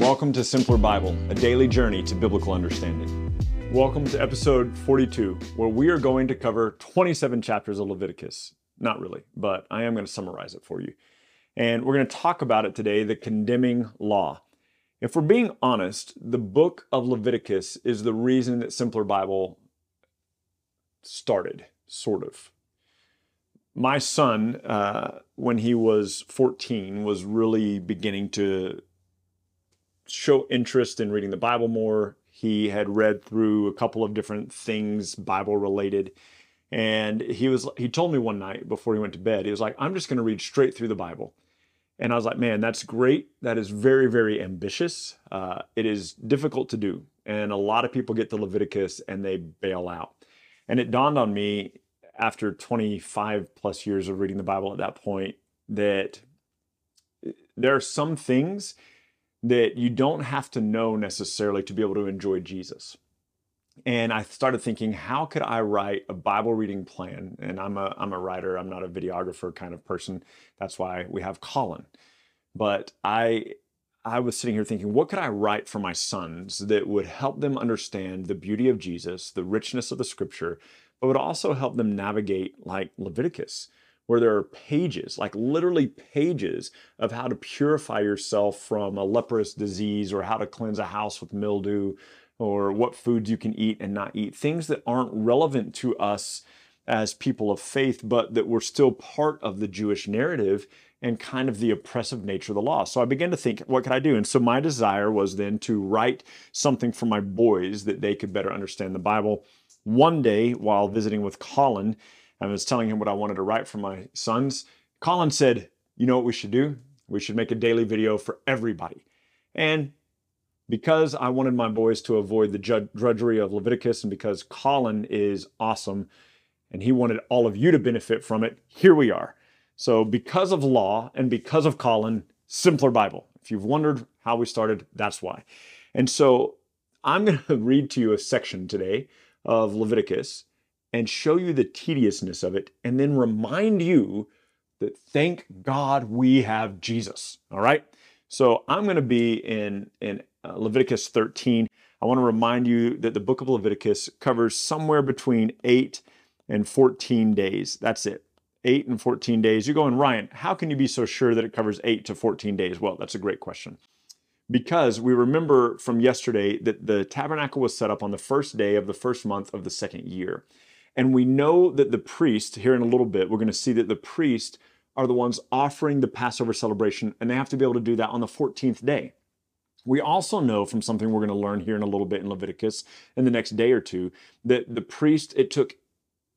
Welcome to Simpler Bible, a daily journey to biblical understanding. Welcome to episode 42, where we are going to cover 27 chapters of Leviticus. Not really, but I am going to summarize it for you. And we're going to talk about it today the condemning law. If we're being honest, the book of Leviticus is the reason that Simpler Bible started, sort of. My son, uh, when he was 14, was really beginning to show interest in reading the Bible more. He had read through a couple of different things Bible related. And he was he told me one night before he went to bed, he was like, I'm just going to read straight through the Bible. And I was like, man, that's great. That is very, very ambitious. Uh, it is difficult to do. And a lot of people get to Leviticus and they bail out. And it dawned on me after 25 plus years of reading the Bible at that point that there are some things that you don't have to know necessarily to be able to enjoy Jesus. And I started thinking, how could I write a Bible reading plan? And I'm a I'm a writer, I'm not a videographer kind of person. That's why we have Colin. But I I was sitting here thinking, what could I write for my sons that would help them understand the beauty of Jesus, the richness of the scripture, but would also help them navigate like Leviticus? Where there are pages, like literally pages, of how to purify yourself from a leprous disease or how to cleanse a house with mildew or what foods you can eat and not eat. Things that aren't relevant to us as people of faith, but that were still part of the Jewish narrative and kind of the oppressive nature of the law. So I began to think, what could I do? And so my desire was then to write something for my boys that they could better understand the Bible. One day, while visiting with Colin, I was telling him what I wanted to write for my sons. Colin said, You know what we should do? We should make a daily video for everybody. And because I wanted my boys to avoid the drudgery of Leviticus and because Colin is awesome and he wanted all of you to benefit from it, here we are. So, because of law and because of Colin, simpler Bible. If you've wondered how we started, that's why. And so, I'm going to read to you a section today of Leviticus and show you the tediousness of it, and then remind you that thank God we have Jesus. All right. So I'm going to be in in uh, Leviticus 13. I want to remind you that the book of Leviticus covers somewhere between 8 and 14 days. That's it. 8 and 14 days. You're going, Ryan, how can you be so sure that it covers 8 to 14 days? Well, that's a great question. Because we remember from yesterday that the tabernacle was set up on the first day of the first month of the second year. And we know that the priest, here in a little bit, we're going to see that the priest are the ones offering the Passover celebration, and they have to be able to do that on the 14th day. We also know from something we're going to learn here in a little bit in Leviticus in the next day or two that the priest, it took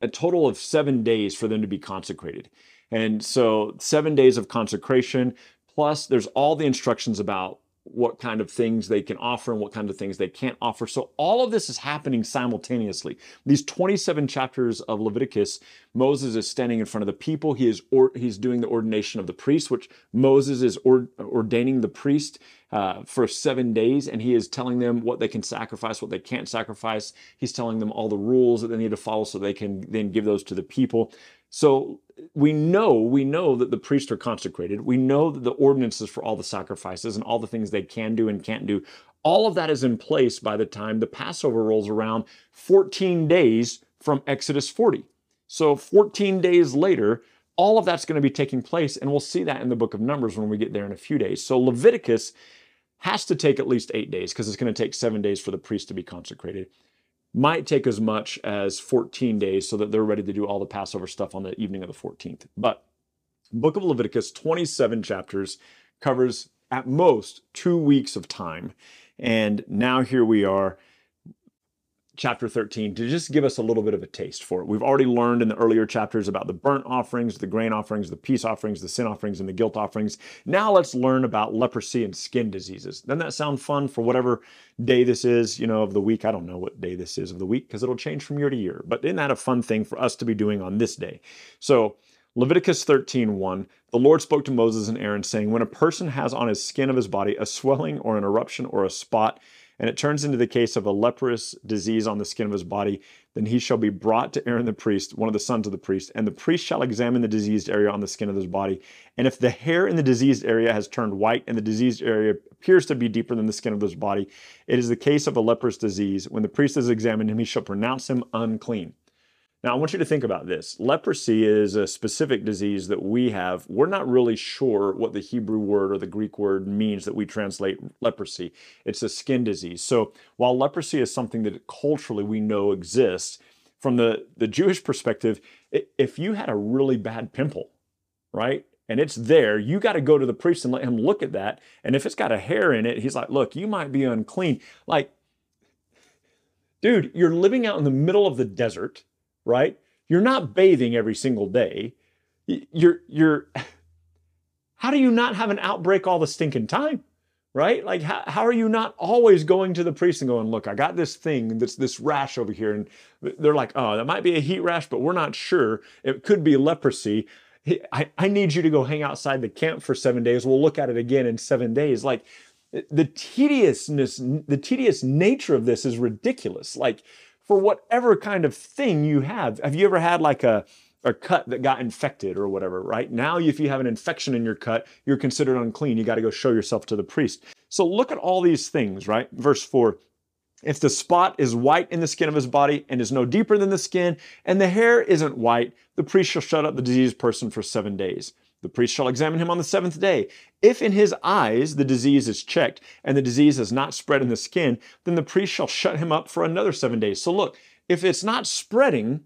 a total of seven days for them to be consecrated. And so, seven days of consecration, plus there's all the instructions about what kind of things they can offer and what kind of things they can't offer. So all of this is happening simultaneously. These 27 chapters of Leviticus, Moses is standing in front of the people. He is or, he's doing the ordination of the priest, which Moses is or, ordaining the priest uh, for seven days, and he is telling them what they can sacrifice, what they can't sacrifice. He's telling them all the rules that they need to follow so they can then give those to the people. So we know, we know that the priests are consecrated. We know that the ordinances for all the sacrifices and all the things they can do and can't do, all of that is in place by the time the Passover rolls around 14 days from Exodus 40. So 14 days later, all of that's going to be taking place, and we'll see that in the book of Numbers when we get there in a few days. So Leviticus has to take at least eight days because it's going to take seven days for the priest to be consecrated might take as much as 14 days so that they're ready to do all the Passover stuff on the evening of the 14th. But Book of Leviticus, 27 chapters, covers at most two weeks of time. And now here we are chapter 13 to just give us a little bit of a taste for it. We've already learned in the earlier chapters about the burnt offerings, the grain offerings, the peace offerings, the sin offerings, and the guilt offerings. Now let's learn about leprosy and skin diseases. Doesn't that sound fun for whatever day this is, you know, of the week? I don't know what day this is of the week because it'll change from year to year. But isn't that a fun thing for us to be doing on this day? So Leviticus 13, 1, the Lord spoke to Moses and Aaron, saying, When a person has on his skin of his body a swelling or an eruption or a spot, and it turns into the case of a leprous disease on the skin of his body, then he shall be brought to Aaron the priest, one of the sons of the priest, and the priest shall examine the diseased area on the skin of his body. And if the hair in the diseased area has turned white and the diseased area appears to be deeper than the skin of his body, it is the case of a leprous disease. When the priest has examined him, he shall pronounce him unclean. Now, I want you to think about this. Leprosy is a specific disease that we have. We're not really sure what the Hebrew word or the Greek word means that we translate leprosy. It's a skin disease. So, while leprosy is something that culturally we know exists, from the, the Jewish perspective, if you had a really bad pimple, right, and it's there, you got to go to the priest and let him look at that. And if it's got a hair in it, he's like, look, you might be unclean. Like, dude, you're living out in the middle of the desert right? You're not bathing every single day. You're you're how do you not have an outbreak all the stinking time? Right? Like how, how are you not always going to the priest and going, look, I got this thing, this this rash over here. And they're like, oh, that might be a heat rash, but we're not sure. It could be leprosy. I, I need you to go hang outside the camp for seven days. We'll look at it again in seven days. Like the tediousness, the tedious nature of this is ridiculous. Like for whatever kind of thing you have. Have you ever had like a, a cut that got infected or whatever, right? Now, if you have an infection in your cut, you're considered unclean. You got to go show yourself to the priest. So look at all these things, right? Verse 4 if the spot is white in the skin of his body and is no deeper than the skin, and the hair isn't white, the priest shall shut up the diseased person for seven days. The priest shall examine him on the seventh day. If in his eyes the disease is checked and the disease has not spread in the skin, then the priest shall shut him up for another seven days. So look, if it's not spreading,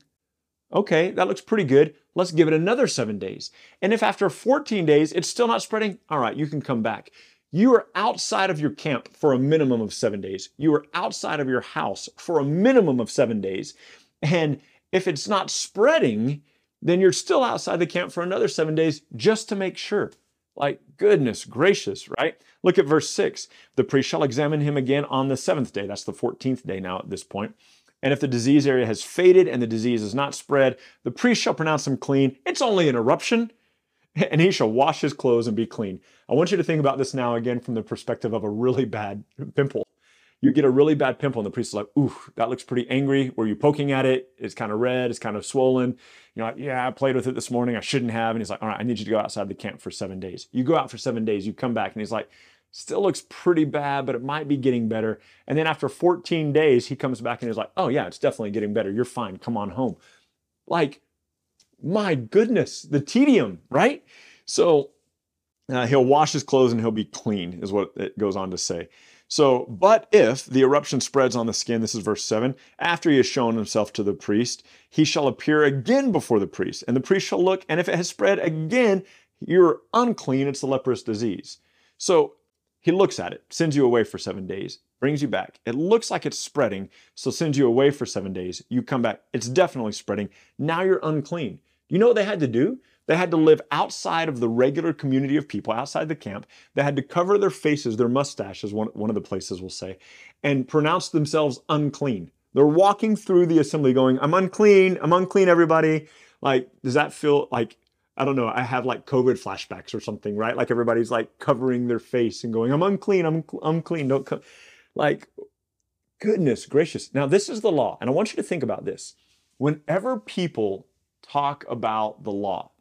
okay, that looks pretty good. Let's give it another seven days. And if after 14 days it's still not spreading, all right, you can come back. You are outside of your camp for a minimum of seven days. You are outside of your house for a minimum of seven days. And if it's not spreading, then you're still outside the camp for another seven days just to make sure. Like, goodness gracious, right? Look at verse 6. The priest shall examine him again on the seventh day. That's the 14th day now at this point. And if the disease area has faded and the disease is not spread, the priest shall pronounce him clean. It's only an eruption, and he shall wash his clothes and be clean. I want you to think about this now again from the perspective of a really bad pimple you get a really bad pimple and the priest is like, ooh, that looks pretty angry. Were you poking at it? It's kind of red, it's kind of swollen. You're like, yeah, I played with it this morning. I shouldn't have. And he's like, all right, I need you to go outside the camp for seven days. You go out for seven days, you come back, and he's like, still looks pretty bad, but it might be getting better. And then after 14 days, he comes back and he's like, oh, yeah, it's definitely getting better. You're fine. Come on home. Like, my goodness, the tedium, right? So uh, he'll wash his clothes and he'll be clean, is what it goes on to say. So, but if the eruption spreads on the skin, this is verse 7, after he has shown himself to the priest, he shall appear again before the priest, and the priest shall look, and if it has spread again, you're unclean, it's a leprous disease. So he looks at it, sends you away for seven days, brings you back. It looks like it's spreading, so sends you away for seven days. You come back, it's definitely spreading. Now you're unclean. You know what they had to do? They had to live outside of the regular community of people, outside the camp. They had to cover their faces, their mustaches, one, one of the places will say, and pronounce themselves unclean. They're walking through the assembly going, I'm unclean, I'm unclean, everybody. Like, does that feel like, I don't know, I have like COVID flashbacks or something, right? Like everybody's like covering their face and going, I'm unclean, I'm unclean, don't come. Like, goodness gracious. Now, this is the law, and I want you to think about this. Whenever people talk about the law,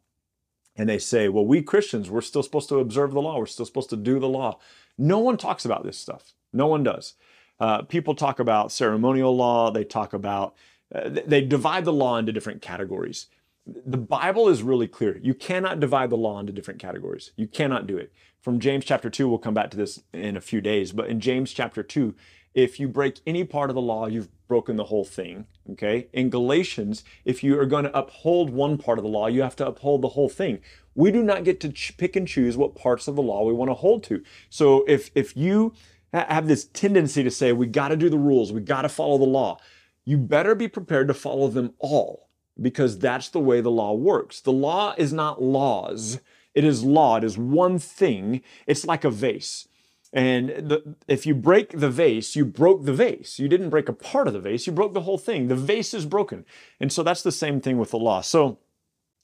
and they say, well, we Christians, we're still supposed to observe the law, we're still supposed to do the law. No one talks about this stuff. No one does. Uh, people talk about ceremonial law, they talk about, uh, they divide the law into different categories. The Bible is really clear. You cannot divide the law into different categories. You cannot do it. From James chapter 2, we'll come back to this in a few days, but in James chapter 2, if you break any part of the law, you've broken the whole thing. Okay. In Galatians, if you are going to uphold one part of the law, you have to uphold the whole thing. We do not get to ch- pick and choose what parts of the law we want to hold to. So if if you have this tendency to say we got to do the rules, we got to follow the law, you better be prepared to follow them all because that's the way the law works. The law is not laws. It is law. It is one thing. It's like a vase. And the, if you break the vase, you broke the vase. You didn't break a part of the vase, you broke the whole thing. The vase is broken. And so that's the same thing with the law. So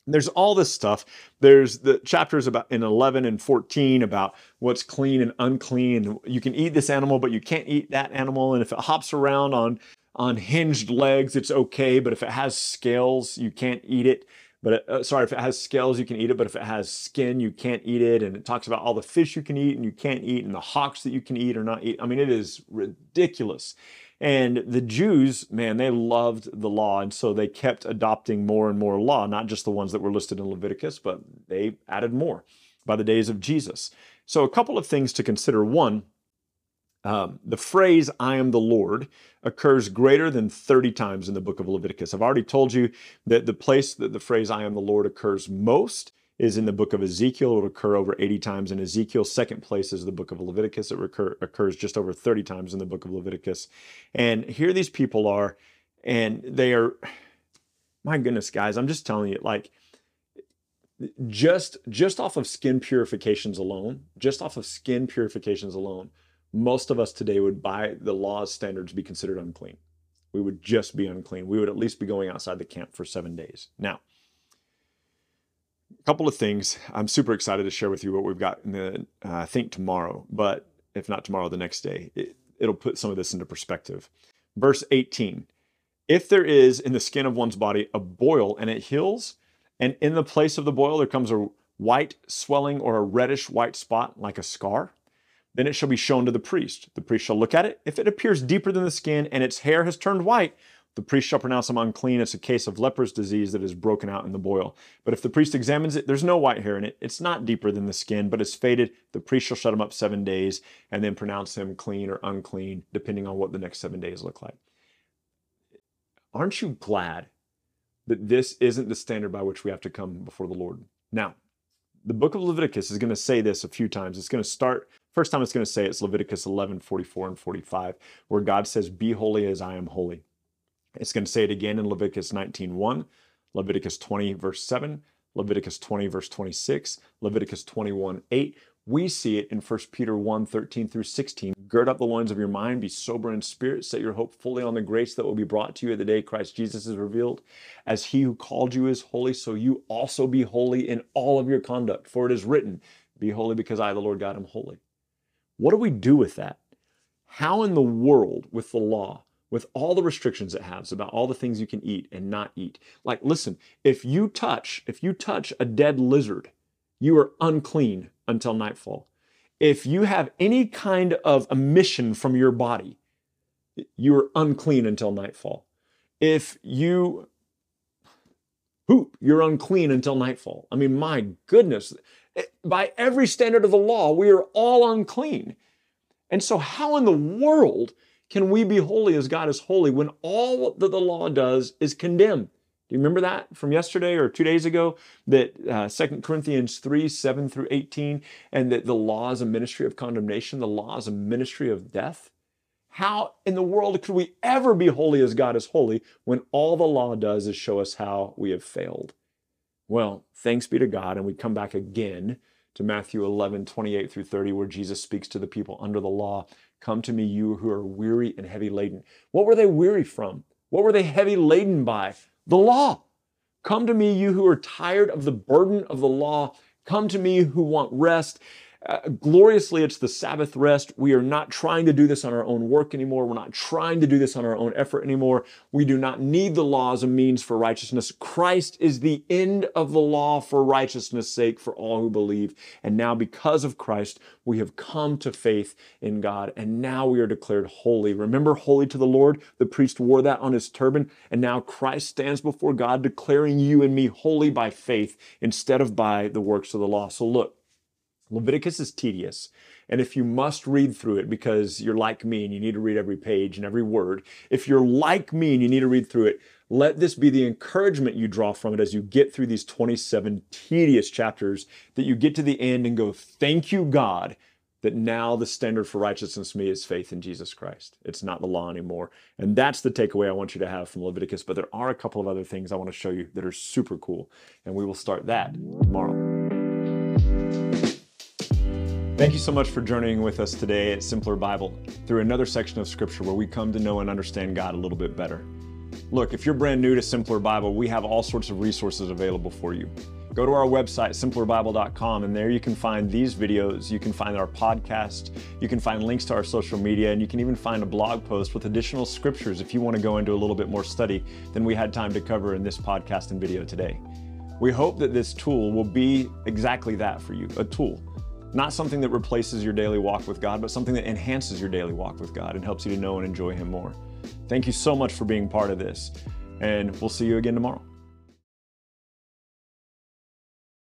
there's all this stuff. There's the chapters about in 11 and 14 about what's clean and unclean. You can eat this animal, but you can't eat that animal. And if it hops around on on hinged legs, it's okay. But if it has scales, you can't eat it. But uh, sorry, if it has scales, you can eat it. But if it has skin, you can't eat it. And it talks about all the fish you can eat and you can't eat, and the hawks that you can eat or not eat. I mean, it is ridiculous. And the Jews, man, they loved the law. And so they kept adopting more and more law, not just the ones that were listed in Leviticus, but they added more by the days of Jesus. So, a couple of things to consider. One, um, the phrase I am the Lord occurs greater than 30 times in the book of Leviticus. I've already told you that the place that the phrase I am the Lord occurs most is in the book of Ezekiel. It will occur over 80 times in Ezekiel. Second place is the book of Leviticus. It recur, occurs just over 30 times in the book of Leviticus. And here these people are, and they are, my goodness, guys, I'm just telling you, like, just just off of skin purifications alone, just off of skin purifications alone, most of us today would, by the law's standards, be considered unclean. We would just be unclean. We would at least be going outside the camp for seven days. Now, a couple of things. I'm super excited to share with you what we've got in the, uh, I think tomorrow, but if not tomorrow, the next day. It, it'll put some of this into perspective. Verse 18 If there is in the skin of one's body a boil and it heals, and in the place of the boil there comes a white swelling or a reddish white spot like a scar, then it shall be shown to the priest. The priest shall look at it. If it appears deeper than the skin and its hair has turned white, the priest shall pronounce him unclean. It's a case of leprous disease that is broken out in the boil. But if the priest examines it, there's no white hair in it. It's not deeper than the skin, but it's faded. The priest shall shut him up seven days and then pronounce him clean or unclean, depending on what the next seven days look like. Aren't you glad that this isn't the standard by which we have to come before the Lord? Now, the book of Leviticus is going to say this a few times. It's going to start, first time it's going to say it's Leviticus 11, 44, and 45, where God says, Be holy as I am holy. It's going to say it again in Leviticus 19:1, Leviticus 20 verse 7, Leviticus 20 verse 26, Leviticus 21 8. We see it in 1 Peter 1 13 through 16. Gird up the loins of your mind, be sober in spirit, set your hope fully on the grace that will be brought to you at the day Christ Jesus is revealed. As he who called you is holy, so you also be holy in all of your conduct. For it is written, Be holy because I, the Lord God, am holy. What do we do with that? How in the world, with the law, with all the restrictions it has about all the things you can eat and not eat. Like, listen, if you touch, if you touch a dead lizard, you are unclean until nightfall. If you have any kind of emission from your body, you are unclean until nightfall. If you poop, you're unclean until nightfall. I mean, my goodness, by every standard of the law, we are all unclean. And so, how in the world can we be holy as God is holy when all that the law does is condemn? Do you remember that from yesterday or two days ago? That uh, 2 Corinthians 3 7 through 18, and that the law is a ministry of condemnation, the law is a ministry of death? How in the world could we ever be holy as God is holy when all the law does is show us how we have failed? Well, thanks be to God, and we come back again to Matthew 11 28 through 30, where Jesus speaks to the people under the law Come to me, you who are weary and heavy laden. What were they weary from? What were they heavy laden by? The law. Come to me, you who are tired of the burden of the law. Come to me who want rest. Uh, gloriously, it's the Sabbath rest. We are not trying to do this on our own work anymore. We're not trying to do this on our own effort anymore. We do not need the law as a means for righteousness. Christ is the end of the law for righteousness' sake for all who believe. And now, because of Christ, we have come to faith in God, and now we are declared holy. Remember, holy to the Lord? The priest wore that on his turban, and now Christ stands before God, declaring you and me holy by faith instead of by the works of the law. So, look. Leviticus is tedious. And if you must read through it because you're like me and you need to read every page and every word, if you're like me and you need to read through it, let this be the encouragement you draw from it as you get through these 27 tedious chapters that you get to the end and go, Thank you, God, that now the standard for righteousness for me is faith in Jesus Christ. It's not the law anymore. And that's the takeaway I want you to have from Leviticus. But there are a couple of other things I want to show you that are super cool. And we will start that tomorrow. Thank you so much for journeying with us today at Simpler Bible through another section of Scripture where we come to know and understand God a little bit better. Look, if you're brand new to Simpler Bible, we have all sorts of resources available for you. Go to our website, simplerbible.com, and there you can find these videos. You can find our podcast. You can find links to our social media, and you can even find a blog post with additional scriptures if you want to go into a little bit more study than we had time to cover in this podcast and video today. We hope that this tool will be exactly that for you a tool. Not something that replaces your daily walk with God, but something that enhances your daily walk with God and helps you to know and enjoy Him more. Thank you so much for being part of this, and we'll see you again tomorrow.